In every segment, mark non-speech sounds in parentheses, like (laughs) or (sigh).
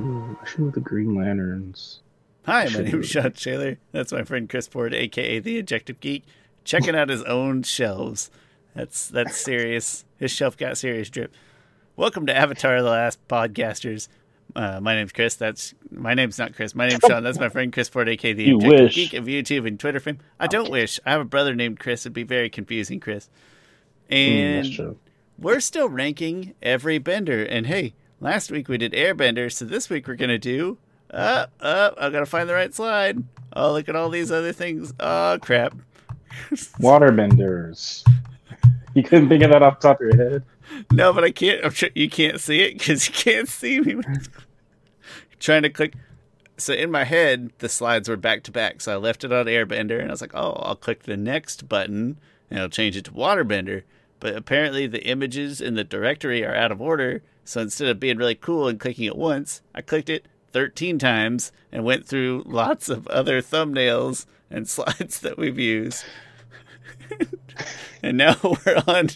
Ooh, I should move the Green Lanterns. Hi, my Should name we- is Shawn Schaller. That's my friend Chris Ford, aka the Objective Geek, checking out his own shelves. That's that's serious. His shelf got serious drip. Welcome to Avatar: The Last Podcasters. Uh, my name's Chris. That's my name's not Chris. My name's Shawn. That's my friend Chris Ford, aka the You Objective wish. Geek of YouTube and Twitter fame. I don't wish. I have a brother named Chris. It'd be very confusing, Chris. Mm, And that's true. we're still ranking every bender. And hey, last week we did airbender, so this week we're gonna do. Uh, uh, I gotta find the right slide. Oh, look at all these other things. Oh, crap. (laughs) Waterbenders. You couldn't think of that off the top of your head? No, but I can't. I'm sure you can't see it because you can't see me. (laughs) Trying to click. So in my head, the slides were back to back. So I left it on Airbender, and I was like, "Oh, I'll click the next button, and it'll change it to Waterbender." But apparently, the images in the directory are out of order. So instead of being really cool and clicking it once, I clicked it 13 times and went through lots of other thumbnails and (laughs) slides that we've used. (laughs) and now (laughs) we're on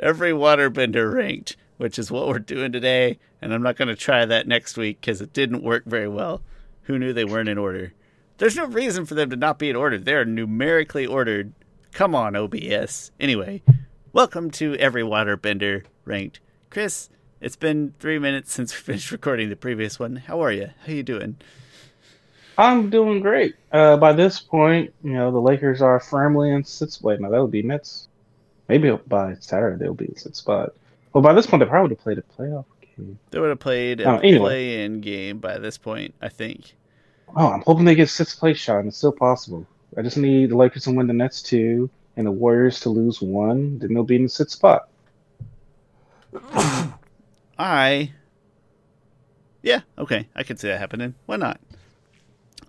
every waterbender ranked, which is what we're doing today. And I'm not going to try that next week because it didn't work very well. Who knew they weren't in order? There's no reason for them to not be in order. They're numerically ordered. Come on, OBS. Anyway, welcome to every waterbender ranked. Chris, it's been three minutes since we (laughs) finished recording the previous one. How are you? How you doing? I'm doing great. Uh, by this point, you know, the Lakers are firmly in sixth. Wait, no, that would be Nets. Maybe by Saturday they'll be in sixth spot. Well, by this point, they probably would have played a playoff game. They would have played a Oh, anyway. play-in game by this point, I think. Oh, I'm hoping they get sixth place shot, and it's still possible. I just need the Lakers to win the Nets two, and the Warriors to lose one. Then they'll be in the sixth spot. (coughs) I, yeah, okay, I could see that happening. Why not?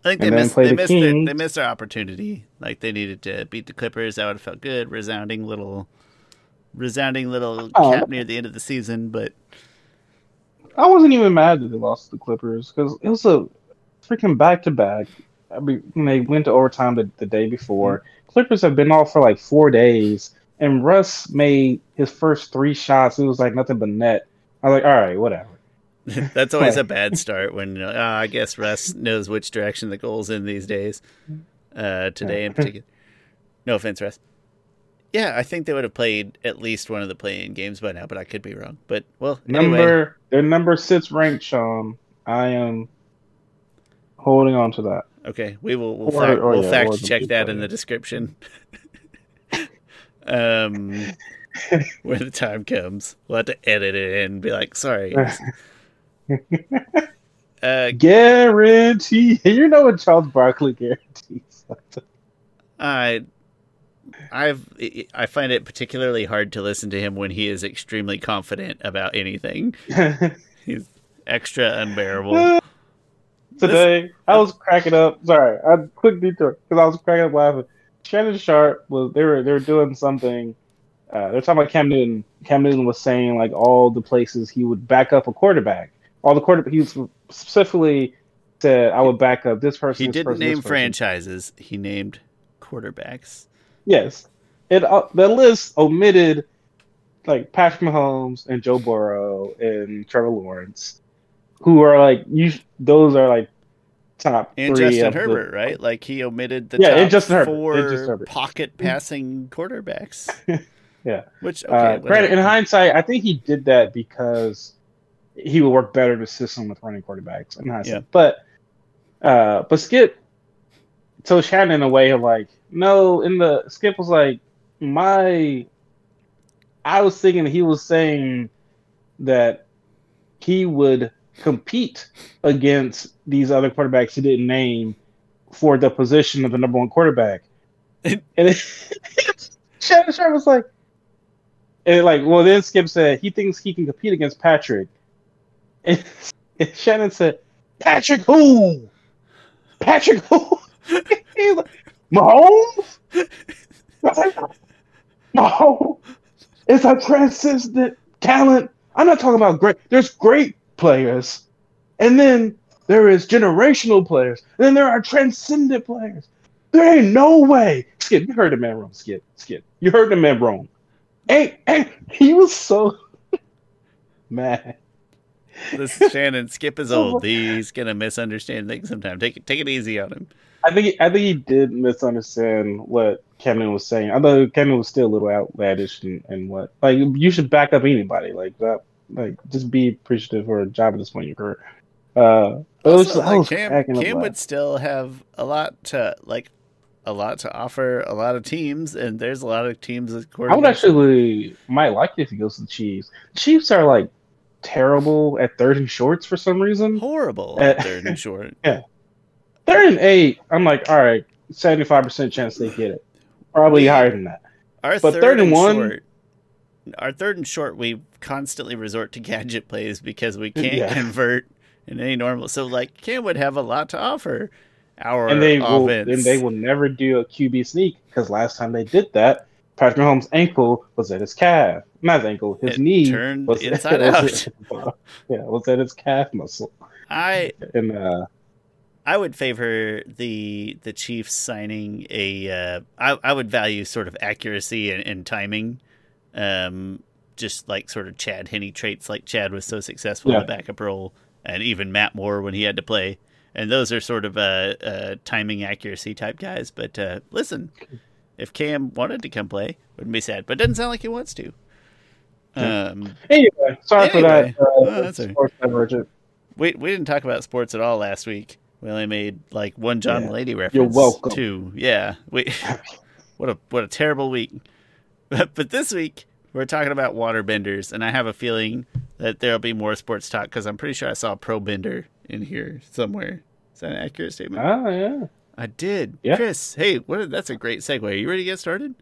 I think they missed. They the missed. Their, they missed their opportunity. Like they needed to beat the Clippers. That would have felt good. Resounding little, resounding little Oh. cap near the end of the season. But I wasn't even mad that they lost to the Clippers because it was a freaking back to back. I mean, when they went to overtime the, the day before, Clippers have been off for like four days, and Russ made his first three shots. It was like nothing but net. I was like, all right, whatever. (laughs) that's always (laughs) a bad start. When you know, ah, I guess Russ knows which direction the goal's in these days. Uh, today in particular. No offense, Russ. Yeah, I think they would have played at least one of the play-in games by now, but I could be wrong. But well, anyway. Number their number six ranked, Shawn. I am holding on to that. Okay, we will we'll, Or- fact, or, we'll yeah, fact check that in the description. (laughs) um, when the time comes, we'll have to edit it and be like, "Sorry." (laughs) Uh, Guarantee. You know what Charles Barkley guarantees. I, I've I find it particularly hard to listen to him when he is extremely confident about anything. (laughs) He's extra unbearable. Today, I was cracking up. Sorry, I quick detour because I was cracking up laughing. Shannon Sharpe was they were they were doing something. Uh, they're talking about Cam Newton. Cam Newton was saying like all the places he would back up a quarterback. All the quarter he specifically said I would back up this person. He this didn't person, name person." franchises; he named quarterbacks. Yes, it uh, the list omitted like Patrick Mahomes and Joe Burrow and Trevor Lawrence, who are like you. Those are like top and three Justin of the- Herbert, right? Like he omitted the Yeah, top and Justin four and Justin Herbert. pocket passing quarterbacks. (laughs) Yeah. Which okay, uh, in hindsight, I think he did that because he would work better in the system with running quarterbacks. In hindsight, Yeah. but uh, but Skip told Shannon in a way of like, no, in the Skip was like, my, I was thinking he was saying that he would compete against these other quarterbacks he didn't name for the position of the number one quarterback. and it, (laughs) Shannon Sharpe was like, and like, well, then Skip said he thinks he can compete against Patrick. And, (laughs) and Shannon said, Patrick who? Patrick who? (laughs) He's like, Mahomes? Like, it's a transcendent talent. I'm not talking about great. There's great players, and then there is generational players, and then there are transcendent players. There ain't no way. Skip, you heard the man wrong. Skip, Skip, you heard the man wrong. Hey, hey, (laughs) he was so (laughs) mad. this Shannon Skip is (laughs) old. He's gonna misunderstand things sometimes. Take it take it easy on him. I think I think he did misunderstand what Kevin was saying. I thought Kevin was still a little outlandish and, and what like you should back up anybody like that. Like just be appreciative for a job at this point in your career. Uh, but it was, Also, I like, was Cam, cracking Cam would still have a lot to like a lot to offer a lot of teams and there's a lot of teams that I would actually might like it if he goes to the Chiefs. Chiefs are like terrible at third and shorts for some reason. horrible Uh, at third and short. (laughs) yeah, Third and eight, I'm like, all right, seventy five percent chance they get it. Probably higher than that. Our But third, third and and one- short, our third and short, we constantly resort to gadget plays because we (laughs) can't Yeah. convert in any normal. So like Cam would have a lot to offer. Our and they will offense. and they will never do a QB sneak because last time they did that, Patrick Mahomes' ankle was at his calf, not his ankle, his It knee turned was (laughs) inside was- (laughs) yeah, was at his calf muscle, I and uh, I would favor the the Chiefs signing a. Uh, I I would value sort of accuracy and, and timing, um, just like sort of Chad Henne traits, like Chad was so successful in the backup role, and even Matt Moore when he had to play, and those are sort of uh, uh timing accuracy type guys. But uh, listen, if Cam wanted to come play, wouldn't be sad, but it doesn't sound like he wants to. Um, anyway, sorry for that. Uh, Oh, that's all right. sports divergent. we we didn't talk about sports at all last week. We only made like one John Yeah. Lady reference. You're welcome. Too. Yeah. We (laughs) what a what a terrible week. But (laughs) but this week we're talking about waterbenders, and I have a feeling that there'll be more sports talk because I'm pretty sure I saw a pro bender in here somewhere. Is that an accurate statement? Ah, yeah. I did. Yeah. Chris, hey, what? That's a great segue. Are you ready to get started?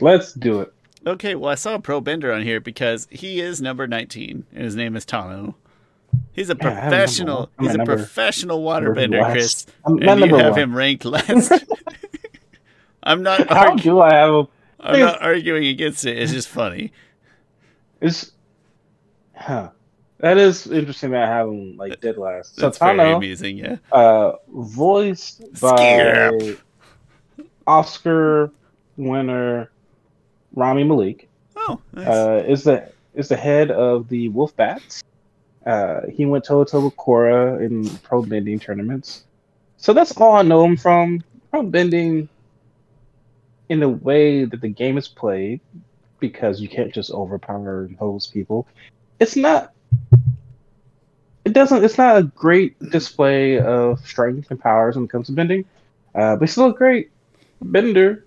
Let's do it. Okay, well, I saw a pro bender on here because he is number 19, and his name is Tahno. He's a Yeah, I have number professional. He's a number- professional waterbender. Chris, I'm and not you have one. him ranked (laughs) last. (laughs) I'm not. How argu- do I have a? I'm not arguing against it. It's just funny. It's, huh. That is interesting that I have him like dead last. So That's very Tahno, amusing. Yeah. uh, voiced by Oscar winner Rami Malek, Oh, nice. uh, is the is the head of the Wolf Bats. Uh, he went toe to toe with Korra in pro bending tournaments, so that's all I know him from. Pro bending, in the way that the game is played, because you can't just overpower and hose people. It's not. It doesn't. It's not a great display of strength and powers when it comes to bending, uh, but still a great bender.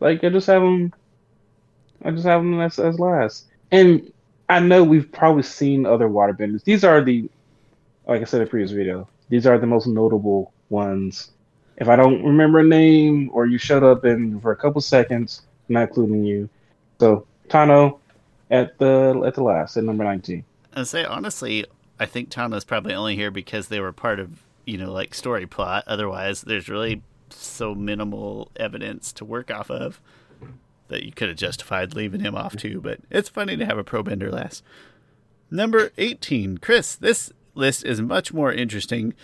Like I just have him. I just have him as, as last, and I know we've probably seen other water waterbenders. These are the, like I said in the previous video, these are the most notable ones. If I don't remember a name or you showed up in for a couple seconds, I'm not including you. So Tahno at the at the last at number nineteen. I say honestly, I think Tahno's probably only here because they were part of you know like story plot. Otherwise, there's really so minimal evidence to work off of that you could have justified leaving him off too. But it's funny to have a pro bender last. Number eighteen, Chris. This list is much more interesting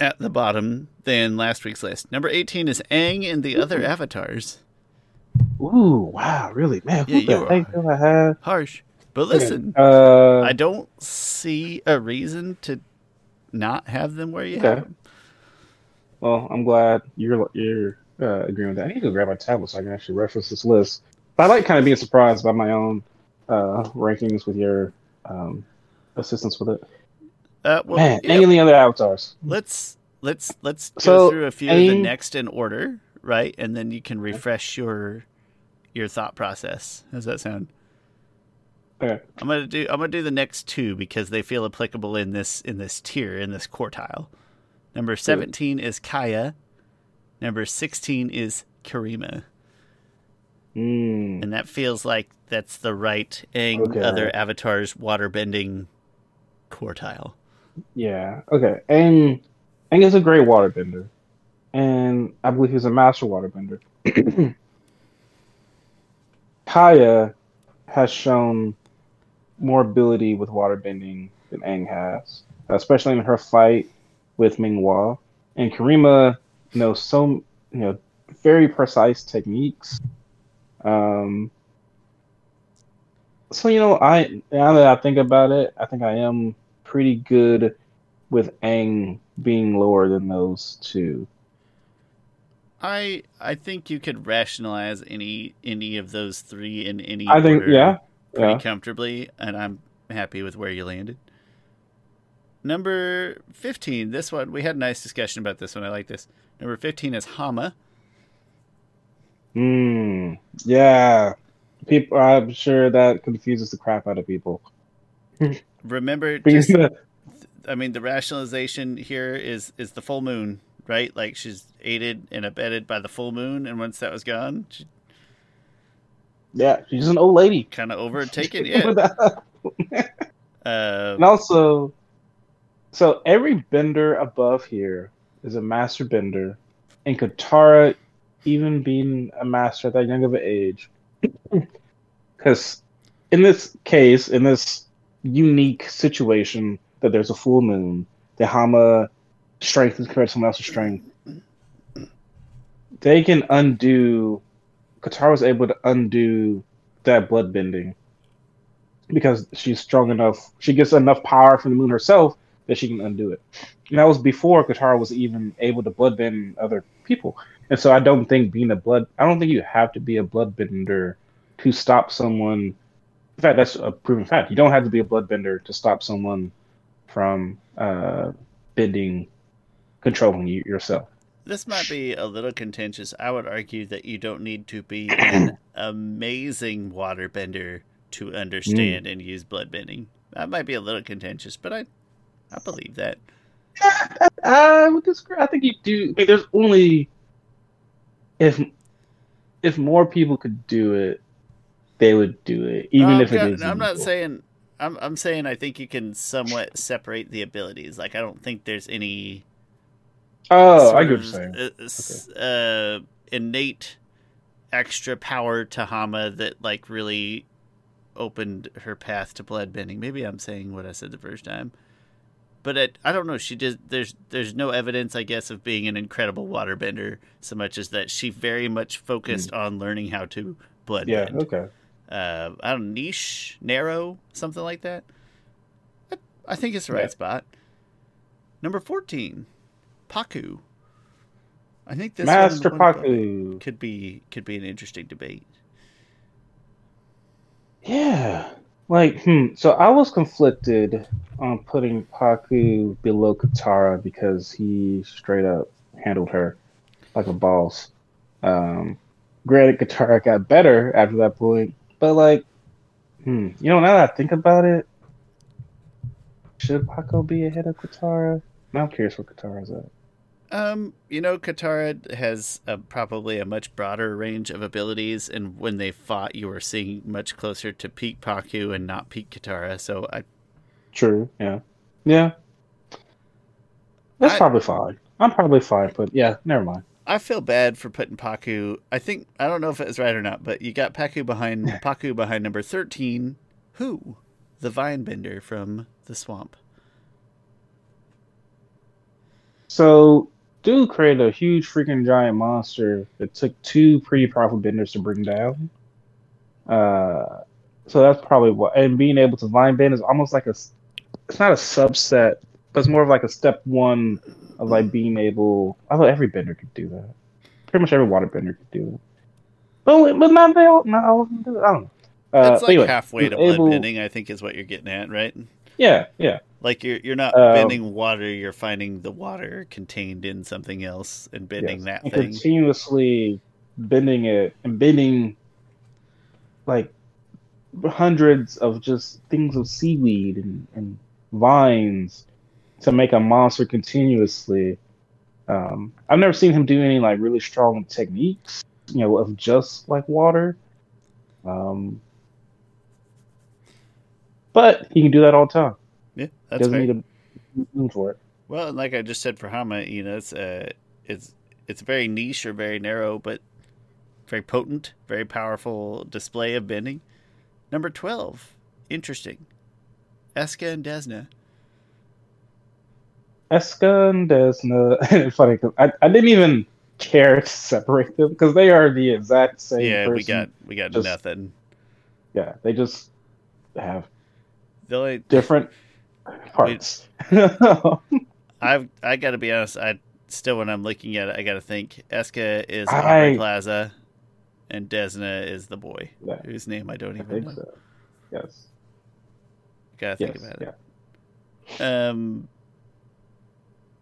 at the bottom than last week's list. Number eighteen is Aang and the other avatars. Ooh, wow, really, man? Who Yeah, the you heck do I have? Harsh, but listen. uh, I don't see a reason to not have them where you Okay. have them. Well, I'm glad you're you're uh, agreeing with that. I need to grab my tablet so I can actually reference this list. But I like kind of being surprised by my own uh, rankings with your um, assistance with it. Uh, well, Man, yeah, any of the other avatars. let's let's let's go through a few of the next in order, right? And then you can refresh your your thought process. How's that sound? Okay. I'm gonna do I'm gonna do the next two because they feel applicable in this in this tier in this quartile. Number seventeen is Kya. Number sixteen is Kirima. Mm, And that feels like that's the right Aang Okay. other avatars waterbending quartile. Yeah. Okay. And Aang is a great waterbender, and I believe he's a master waterbender. (clears throat) Kya has shown more ability with waterbending than Aang has, especially in her fight with Minghua. And Kirima knows so you know very precise techniques. Um, so you know, I now that I think about it, I think I am pretty good with Aang being lower than those two. I I think you could rationalize any any of those three in any I think order yeah, pretty yeah. comfortably, and I'm happy with where you landed. Number fifteen, this one we had a nice discussion about this one. I like this. Number fifteen is Hama. Mm, yeah. People, I'm sure that confuses the crap out of people. (laughs) Remember, (laughs) just, I mean, the rationalization here is is the full moon, right? Like she's aided and abetted by the full moon, and once that was gone, she yeah, she's an old lady. kind of overtaken (laughs) it. Uh, and also, so every bender above here is a master bender, and Katara, even being a master at that young of an age, because in this case, in this unique situation, that there's a full moon, the Hama strength is compared to someone else's strength. They can undo. Katara was able to undo that blood bending because she's strong enough. She gets enough power from the moon herself that she can undo it. And that was before Katara was even able to bloodbend other people. And so I don't think being a blood, I don't think you have to be a bloodbender to stop someone. In fact, that's a proven fact. You don't have to be a bloodbender to stop someone from uh, bending, controlling you yourself. This might be a little contentious. I would argue that you don't need to be (clears throat) an amazing waterbender to understand and use bloodbending. That might be a little contentious, but I, I believe that. I would disagree. I think you do. I mean, there's only if if more people could do it, they would do it, even Um, if it is. I'm not saying. I'm I'm saying I think you can somewhat separate the abilities. Like I don't think there's any. Oh, I get what you're saying. uh, s- uh, innate extra power to Hama that like really opened her path to bloodbending. Maybe I'm saying what I said the first time, but it, I don't know. She did. There's there's no evidence, I guess, of being an incredible waterbender so much as that she very much focused on learning how to bloodbend. Yeah. Okay. Uh, I don't know, niche, narrow, something like that. I, I think it's the right Yeah. spot. Number fourteen, Pakku. I think this Master Pakku. could be could be an interesting debate. Yeah. Like, hmm. So I was conflicted on putting Pakku below Katara because he straight up handled her like a boss. Um, granted, Katara got better after that point, but like, hmm. You know, now that I think about it, should Pakku be ahead of Katara? Now I'm curious where Katara's at. Um, you know, Katara has a, probably a much broader range of abilities, and when they fought, you were seeing much closer to peak Pakku and not peak Katara. So I, True. Yeah. Yeah. That's I- probably fine. I'm probably fine, but yeah, never mind. I feel bad for putting Pakku. I think I don't know if it was right or not, but you got Pakku behind (laughs) Pakku behind number thirteen. Who? The Vine Bender from the swamp. So, dude created a huge freaking giant monster that took two pretty powerful benders to bring down. Uh, so that's probably what. And being able to vine bend is almost like a, It's not a subset, but it's more of like a step one of like being able. Although every bender could do that. Pretty much every water bender could do it. But but not they all. Not all of them do it. I don't know. Uh, it's like anyway, halfway to able- bloodbending. I think is what you're getting at, right? Yeah, yeah. Like you're you're not Um, bending water, you're finding the water contained in something else and bending Yes. that and thing. continuously bending it and bending like hundreds of just things of seaweed and, and vines to make a monster continuously. Um, I've never seen him do any like really strong techniques, you know, of just like water. Um, but he can do that all the time. Yeah, that's Doesn't fair. need a for it. Well, like I just said for Hama, you know, it's uh, it's it's very niche or very narrow, but very potent, very powerful display of bending. Number twelve, interesting. Eska and Desna. Eska and Desna. funny 'cause I, I didn't even care to separate them because they are the exact same. Yeah, we got we got just- nothing. Yeah, they just have The different (laughs) parts. (laughs) I've I got to be honest. I still when I'm looking at it, I got to think Eska is I- Plaza, and Desna is the boy Yeah. whose name I don't I even think know. so. Yes. Gotta think Yes. about it. Yeah. Um.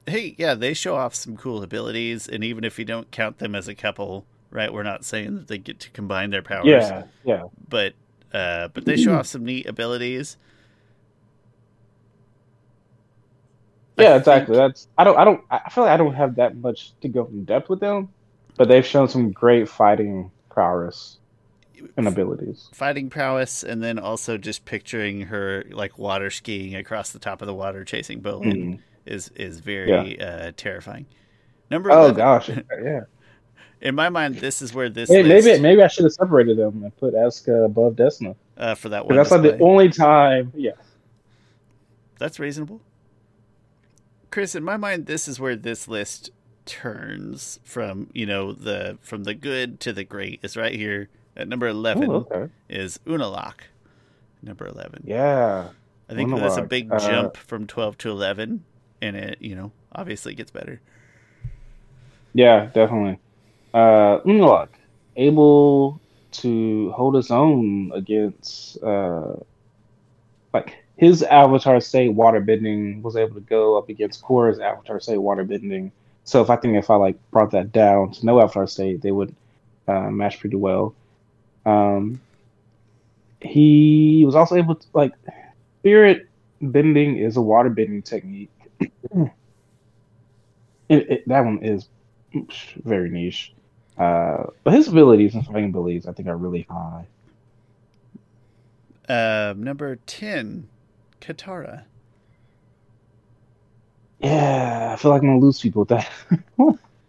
Hey, yeah, they show off some cool abilities, and even if you don't count them as a couple, right? We're not saying that they get to combine their powers, Yeah. Yeah. but uh, but they show off some neat abilities. I Yeah, exactly. think- That's I don't I don't I feel like I don't have that much to go in depth with them, but they've shown some great fighting prowess and abilities. fighting prowess, and then also just picturing her like water skiing across the top of the water, chasing Bolin, Mhm. Is is very uh, terrifying. Number Oh 11. gosh, (laughs) yeah. In my mind, this is where this Hey, list, maybe maybe I should have separated them and put Eska above Desna. uh, for that one. That's like the only time. Yeah. That's reasonable. Chris, in my mind, this is where this list turns from, you know, the from the good to the great. Is right here at number eleven Ooh, okay. is Unalak. Number eleven. Yeah. I think that's a Unalak. big Uh, jump from twelve to eleven, and it, you know, obviously gets better. Yeah, definitely. Uh, Unalak, able to hold his own against, uh, like his Avatar State waterbending was able to go up against Korra's Avatar State waterbending. So if I think if I like brought that down to no Avatar State, they would uh, match pretty well. Um, he was also able to like spirit bending is a water bending technique. (clears throat) it, it, that one is very niche. Uh, but his abilities and fighting abilities, I think, are really high. Um, number ten, Katara. Yeah, I feel like I'm gonna lose people with that.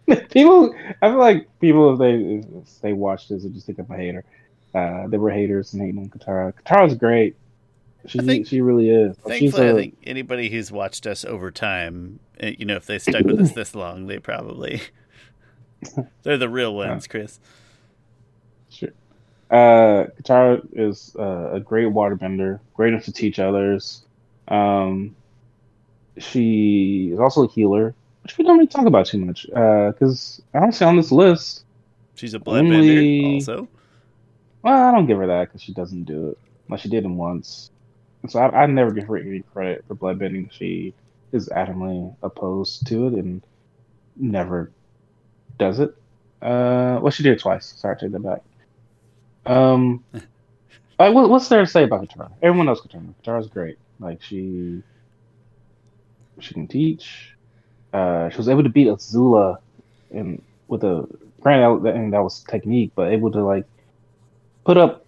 (laughs) people, I feel like people if they if they watch this would just think I'm a hater. Uh, they were haters and hating on Katara. Katara's great. She I think- she really is. Thankfully, I a- think anybody who's watched us over time, eh, you know, if they stuck with us this long, they probably (laughs) they're the real ones, Chris. Sure. Uh, Katara is uh, a great waterbender, great enough to teach others. Um, she is also a healer, which we don't really talk about too much. Because I don't see on this list. She's a bloodbender, Only- also. Well, I don't give her that because she doesn't do it. Like she did him once. So I, I never give her any credit for bloodbending. She is adamantly opposed to it and never does it. Uh, well, she did it twice. Sorry, I take that back. Um, (laughs) like, what, what's there to say about Katara? Everyone knows Katara. Katara's great. Like she, she can teach. Uh, she was able to beat Azula, and with a granted that, and that was technique, but able to like put up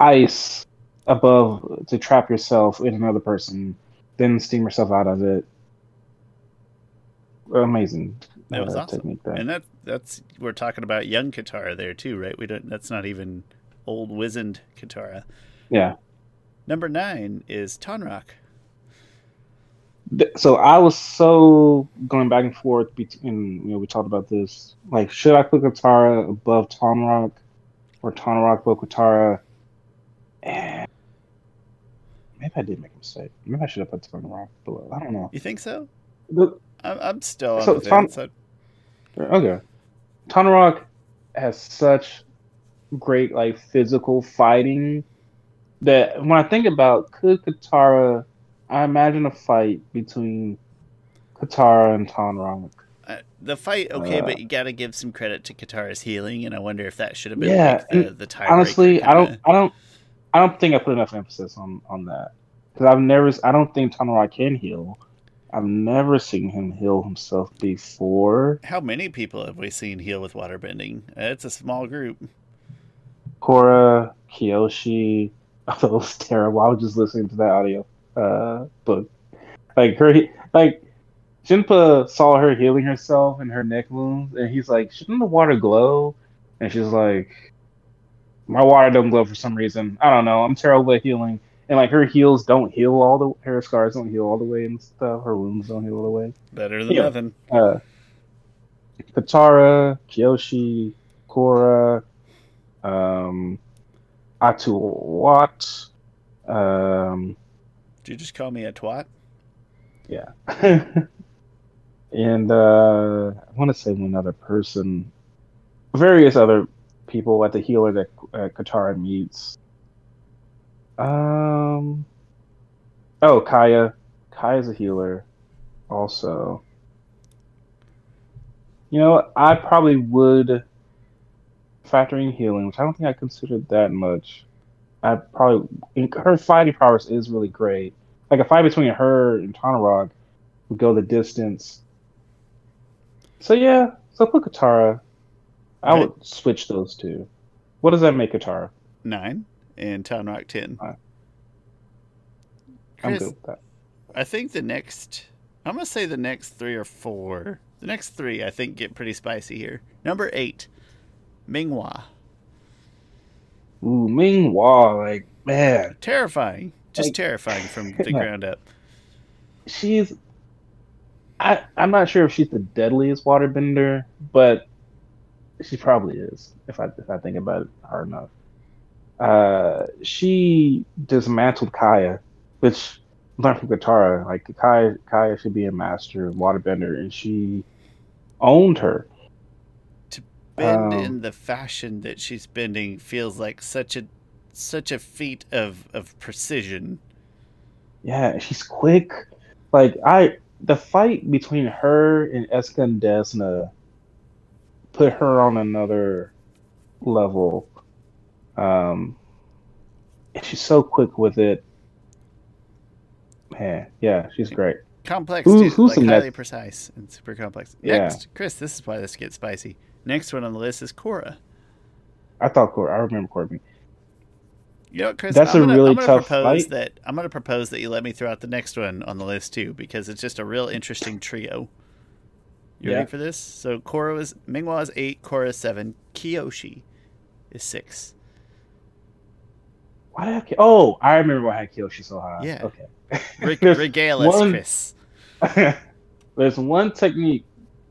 ice above to trap yourself in another person, then steam yourself out of it. Amazing. That was uh, awesome. And that that's we're talking about young Katara there too, right? We don't. That's not even old wizened Katara. Yeah. Number nine is Tonraq. Th- So I was so going back and forth between, you know, we talked about this. Like, should I put Katara above Tonraq or Tonraq above Katara? And maybe I did make a mistake. Maybe I should have put Tonraq below. I don't know. You think so? The- I'm, I'm still on So the Ton- fence. Okay. Tonraq has such great like physical fighting that when I think about could Katara, I imagine a fight between Katara and Tonraq. I- the fight, okay, Uh, but you got to give some credit to Katara's healing, and I wonder if that should have been Yeah, like the the tiebreaker. Honestly, I don't, I don't, I don't think I put enough emphasis on on that because I've never, I don't think Tonraq can heal. I've never seen him heal himself before. How many people have we seen heal with waterbending? It's a small group. Korra, Kyoshi, (laughs) although it was terrible. I was just listening to that audio uh, book. Like her, like Jinpa saw her healing herself and her neck wounds, and he's like, "Shouldn't the water glow?" And she's like, "My water don't glow for some reason. I don't know. I'm terrible at healing." And like her heals don't heal all the her scars don't heal all the way and stuff. Her wounds don't heal all the way. Better than Yeah. nothing. Uh, Katara, Kyoshi, Korra, um, Atuat, um, Did you just call me a twat? Yeah. (laughs) and uh, I want to say one other person, various other people at the healer that uh, Katara meets. Um. Oh, Kya. Kya's a healer, also. You know, I probably would factor in healing, which I don't think I considered that much. I probably her fighting prowess is really great. Like a fight between her and Tonraq would go the distance. So yeah, so put Katara. I Okay. would switch those two. What does that make Katara? Nine and Tonraq ten. Alright. I'm Chris, good with that. I think the next, I'm gonna say the next three or four. The next three, I think, get pretty spicy here. Number eight, Minghua. Ooh, Ming Hua, like man, Terrifying, just Like- terrifying from (laughs) the ground up. she's. I I'm not sure if she's the deadliest waterbender, but she probably is if I if I think about it hard enough. Uh, she dismantled Kya, which learned from Katara. Like Kya, Kya should be a master waterbender, and she owned her. To bend Um, in the fashion that she's bending feels like such a such a feat of of precision. Yeah, she's quick. Like I, the fight between her and Eska and Desna put her on another level. Um, and she's so quick with it. Man, yeah, she's great. Complex, Who- dude, who's like highly next- precise and super complex. Yeah. Next, Chris, this is why this gets spicy. Next one on the list is Korra. I thought Cor I remember Corbin. You know, Chris, That's I'm a gonna, really I'm gonna tough propose fight. that I'm going to propose that you let me throw out the next one on the list too, because it's just a real interesting trio. You Yeah. ready for this? So Korra was Minghua is eight, Korra is seven, Kyoshi is six. Why did I? Ki- Oh, I remember why I killed she so high. Yeah. Okay. Re- regale us, one- Chris. (laughs) There's one technique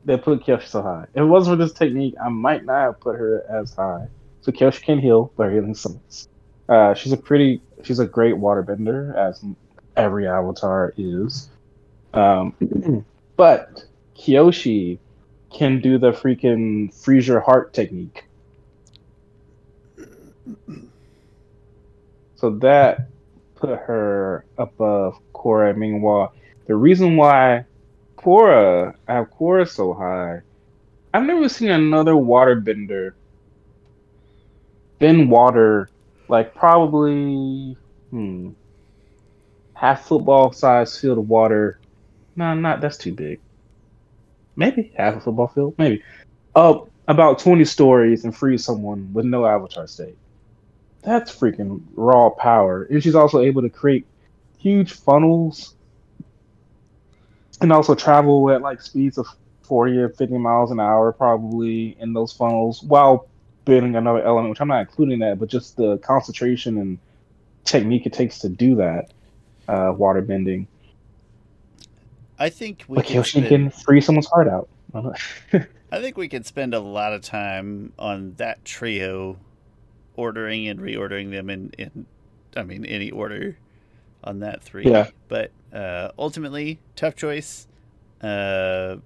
that put Kyoshi so high. If it wasn't for this technique, I might not have put her as high. So Kyoshi can heal by healing summons. Uh, she's a pretty, she's a great waterbender, as every avatar is. Um, (clears throat) but Kyoshi can do the freaking freeze your heart technique. So that put her above Korra. Meanwhile, the reason why Korra, I have Korra so high, I've never seen another waterbender bend water like probably hmm half football size field of water. No, not that's too big. Maybe half a football field, maybe. Up about twenty stories and free someone with no avatar state. That's freaking raw power. And she's also able to create huge funnels and also travel at like speeds of 40 or 50 miles an hour probably in those funnels while building another element which i'm not including that but just the concentration and technique it takes to do that uh water bending I think we but can spend, can free someone's heart out (laughs) I think we could spend a lot of time on that trio, ordering and reordering them in, in I mean, any order on that three. Yeah. But uh, ultimately, tough choice. Uh,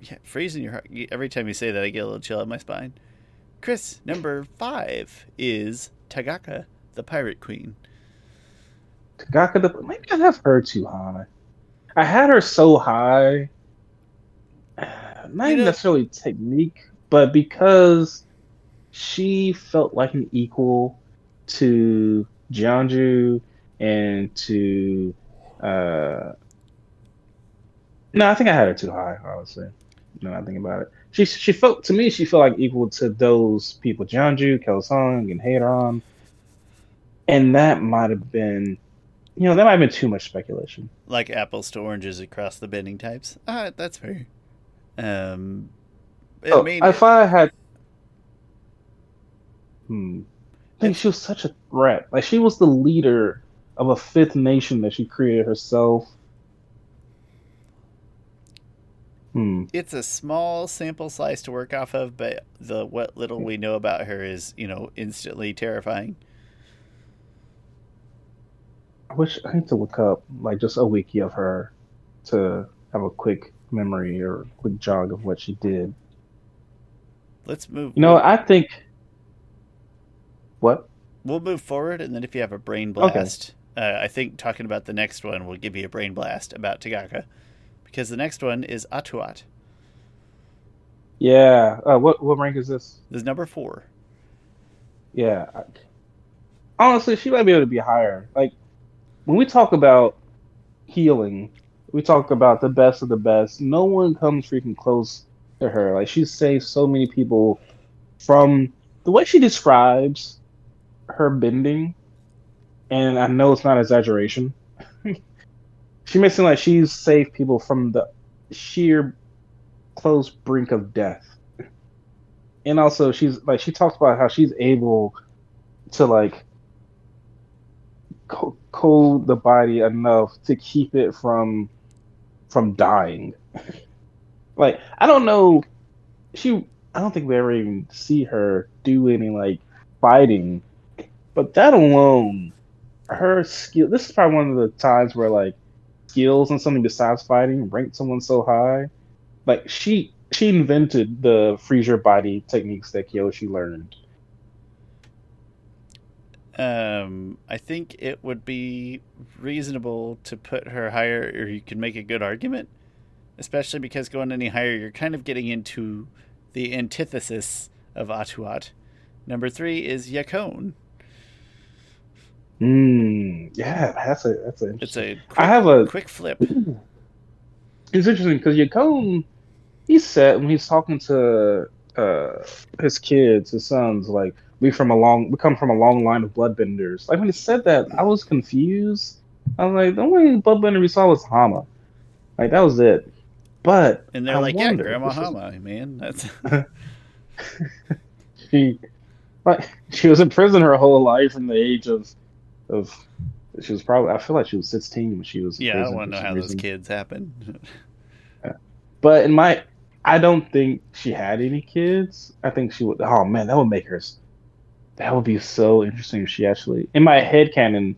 yeah, freezing your heart. Every time you say that, I get a little chill up my spine. Chris, number five is Tagaka, the Pirate Queen. Tagaka the maybe I have her too high. I had her so high, not You know- necessarily technique, but because she felt like an equal to Jianzhu and to. Uh, no, I think I had her too high. Honestly, no, I think about it. She she felt to me she felt like equal to those people, Jianzhu, Kelsang, and Heiran, and that might have been you know, that might have been too much speculation. Like apples to oranges across the bending types. Ah, that's fair. Um, I Oh, mean, if I had, hmm, I think she was such a threat. Like she was the leader of a fifth nation that she created herself. Hmm. it's a small sample size to work off of, but the what little we know about her is, you know, instantly terrifying. I wish I need to look up like just a wiki of her to have a quick memory or quick jog of what she did. Let's move. You know, I think what We'll move forward, and then if you have a brain blast, uh, I think talking about the next one will give you a brain blast about Tagaka, because the next one is Atuat. Yeah. Uh, what what rank is this? This is number four. Yeah. Honestly, she might be able to be higher. Like when we talk about healing, we talk about the best of the best. No one comes freaking close to her. Like she saved so many people from the way she describes her bending, and I know it's not exaggeration. (laughs) she makes it like she's saved people from the sheer close brink of death. And also she's like she talks about how she's able to like co- cold the body enough to keep it from from dying. (laughs) like I don't know, she I don't think we ever even see her do any like fighting, but that alone, her skill. This is probably one of the times where like skills and something besides fighting ranked someone so high. Like she she invented the freeze your body techniques that Kyoshi learned. Um, I think it would be reasonable to put her higher, or you could make a good argument, especially because going any higher, you're kind of getting into the antithesis of Atuat. Number three is Yakone. Mm, yeah, that's a that's a. It's a quick, I have a quick flip. (clears throat) It's interesting because Yakone, he said when he's talking to uh, his kids, his sons, like we from a long, we come from a long line of bloodbenders. Like when he said that, I was confused. I was like, the only bloodbender we saw was Hama. Like that was it. But And they're I like, wonder yeah, Grandma is- Hama, man. That's (laughs) she, like, she was in prison her whole life from the age of, of, she was probably. I feel like she was sixteen when she was. yeah. I don't want to know how those kids happen. But in my, I don't think she had any kids. I think she would. Oh man, that would make her. That would be so interesting if she actually. In my head canon,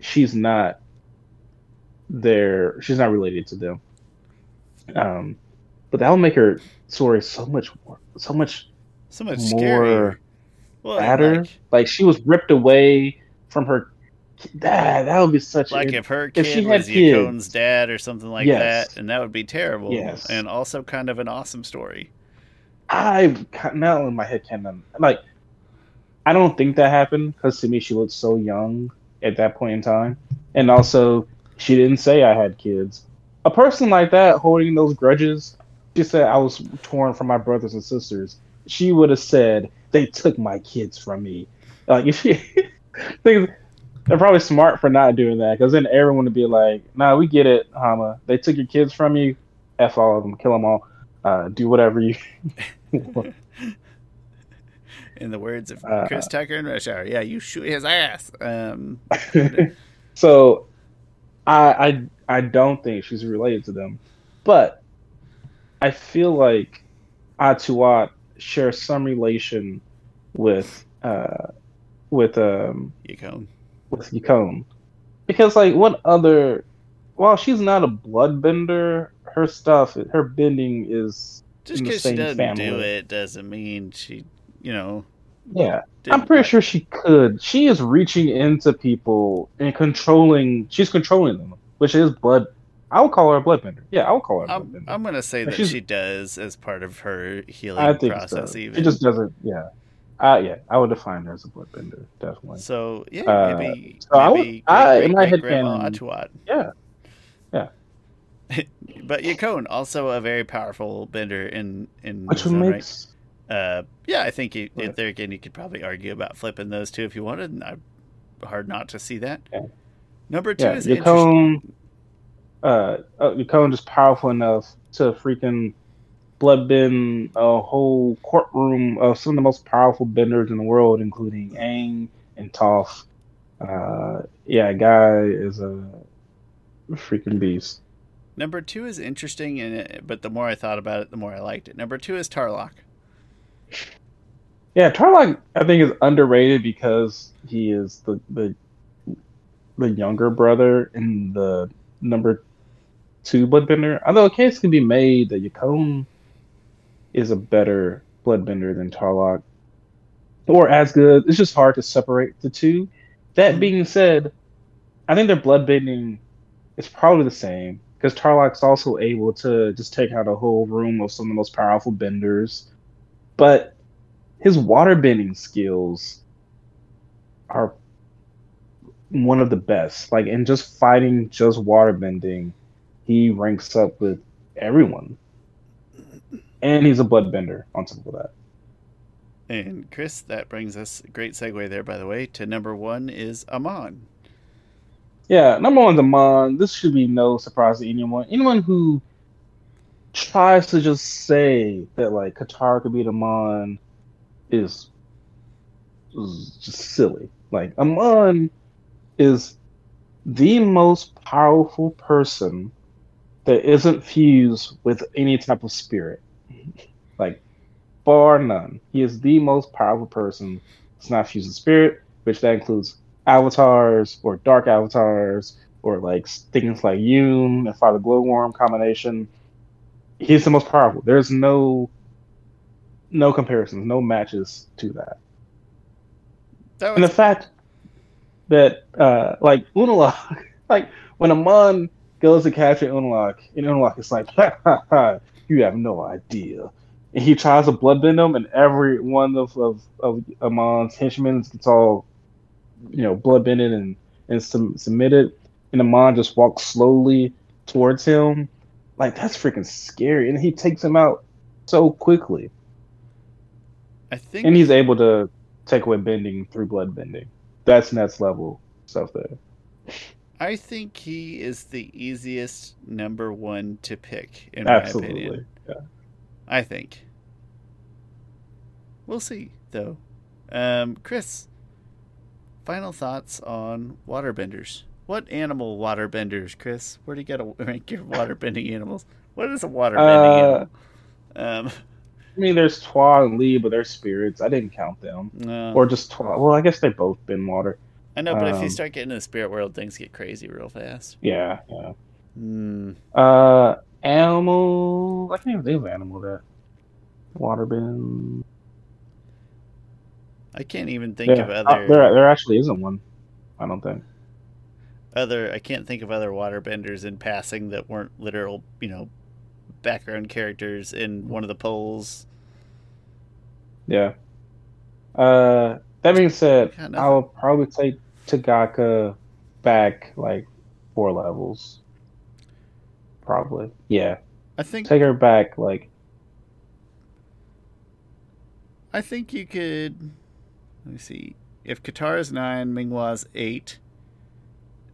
she's not. There, she's not related to them. Um, but that would make her story so much more, so much so much more scarier. Well, like, Like she was ripped away from her. That that would be such. like a, if her if kid she had was kids. dad or something like Yes. that, and that would be terrible. Yes. And also kind of an awesome story. I now in my head canon like I don't think that happened because to me she looked so young at that point in time, and also she didn't say I had kids. A person like that holding those grudges, she said I was torn from my brothers and sisters. She would have said they took my kids from me. Like if (laughs) she, things, they're probably smart for not doing that because then everyone would be like, "Nah, we get it, Hama. They took your kids from you. F all of them, kill them all, uh, do whatever you." (laughs) (laughs) In the words of Uh, Chris Tucker in Rush Hour, yeah, you shoot his ass. Um, (laughs) so I, I I don't think she's related to them, but I feel like Atuat shares some relation with uh with um Yakone. with Yakone. Because like what other while she's not a bloodbender, her stuff her bending is Just because she doesn't family. do it doesn't mean she, you know. yeah. I'm pretty sure she could. She is reaching into people and controlling. She's controlling them, which is blood. I would call her a bloodbender. Yeah, I would call her a I'm, bloodbender. I'm gonna say that she does as part of her healing I process. so. Even She just doesn't. Yeah. Uh, yeah, I would define her as a bloodbender, definitely. so, yeah, Uh, maybe. so I would- maybe I- great, in my great, head grandma Atuat. Yeah. (laughs) But Yakone also a very powerful bender in in Which makes right. Uh, yeah, I think you, Right. there again you could probably argue about flipping those two if you wanted. And I, hard not to see that. Yeah. Number two yeah, is interesting. Yakone. Uh, uh, Yakone just powerful enough to freaking bloodbend a whole courtroom of some of the most powerful benders in the world, including Aang and Toph. Uh, yeah, guy is a freaking beast. Number two is interesting, and but the more I thought about it, the more I liked it. Number two is Tarlok. Yeah, Tarlok I think is underrated because he is the the the younger brother in the number two bloodbender. Although a case can be made that Yakone is a better bloodbender than Tarlok. Or as good. It's just hard to separate the two. That hmm. being said, I think their bloodbending is probably the same because Tarlok's also able to just take out a whole room of some of the most powerful benders. But his waterbending skills are one of the best. Like in just fighting just waterbending, he ranks up with everyone. And he's a bloodbender on top of that. And Chris, that brings us a great segue there, by the way, to number one is Amon. Yeah, number one's Amon. This should be no surprise to anyone. Anyone who tries to just say that like Katara could beat Amon is, is just silly. Like Amon is the most powerful person that isn't fused with any type of spirit. (laughs) Like bar none. He is the most powerful person that's not fused with spirit, which that includes avatars or dark avatars or like things like Yun and Father Glowworm combination. He's the most powerful. There's no no comparisons, no matches to that. that was... And the fact that uh like Unalaq, (laughs) like when Amon goes to capture Unalaq, and Unalaq is like, ha, ha, ha, you have no idea and he tries to bloodbend him, and every one of of, of Amon's henchmen gets all, you know, bloodbended and and sum, submitted, and Amon just walks slowly towards him. Like that's freaking scary, and he takes him out so quickly. I think, and he's able to take away bending through blood bending. That's next level stuff there. I think he is the easiest number one to pick in Absolutely. my opinion. Yeah. I think. We'll see, though. Um, Chris, final thoughts on waterbenders. What animal waterbenders, Chris? Where do you get to (laughs) rank your waterbending animals? What is a waterbending uh, animal? Um, I mean, there's Tui and Lee, but they're spirits. I didn't count them. No. Or just Tui. Well, I guess they both been water. I know, but um, if you um, start getting in the spirit world, things get crazy real fast. Yeah, yeah. Mm. Uh, animal. I can't even think of animal that waterbend. I can't even think yeah, of uh, other. Uh, there, there actually isn't one. I don't think. Other, I can't think of other waterbenders in passing that weren't literal, you know, background characters in one of the polls. Yeah. Uh, that being said, I will probably take Tagaka back like four levels. Probably. Yeah. I think take her back like I think you could let me see. If Katara's nine, Minghua's eight.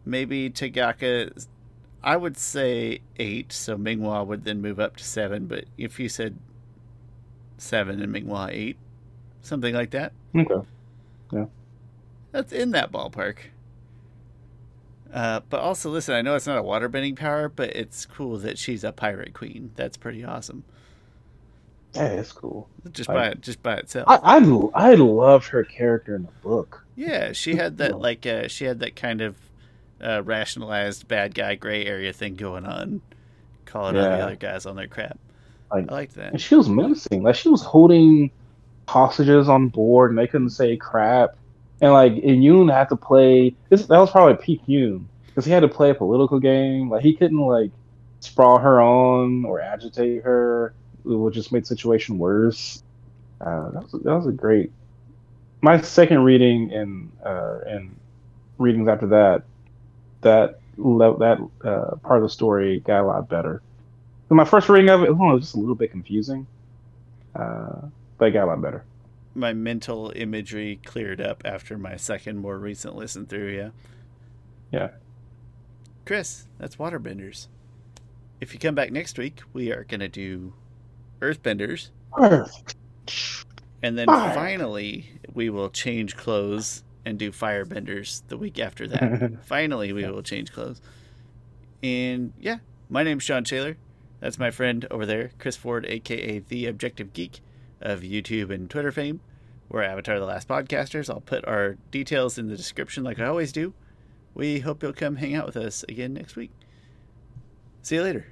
Maybe Tagaka I would say eight, so Minghua would then move up to seven, but if you said seven and Minghua eight, something like that. Okay. Yeah. That's in that ballpark. Uh, but also, listen, I know it's not a waterbending power, but it's cool that she's a pirate queen. That's pretty awesome. Yeah, it's cool. Just by I, just by itself. I, I I loved her character in the book. Yeah, she had that like uh, she had that kind of uh, rationalized bad guy gray area thing going on, calling yeah. out the other guys on their crap. Like, I like that. And she was menacing. Like she was holding hostages on board, and they couldn't say crap. And like, and Yun had to play. This that was probably peak Yun because he had to play a political game. Like he couldn't like sprawl her on or agitate her it will just make the situation worse. Uh, that was that was a great. My second reading and uh, and readings after that, that that uh, part of the story got a lot better. So my first reading of it, oh, it was just a little bit confusing, uh, but it got a lot better. My mental imagery cleared up after my second, more recent listen through. Yeah. Yeah. Chris, that's Waterbenders. If you come back next week, we are going to do Earthbenders. Earth. And then Fire. finally, we will change clothes and do Firebenders the week after that. (laughs) finally, we will change clothes. And yeah, my name's Shawn Schaller. That's my friend over there, Chris Ford, aka The Objective Geek of YouTube and Twitter fame. We're Avatar The Last Podcasters. I'll put our details in the description like I always do. we hope you'll come hang out with us again next week. See you later.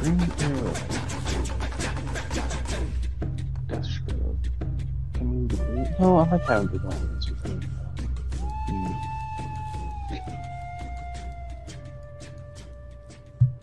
Green Arrow. Can we No, I like how the one is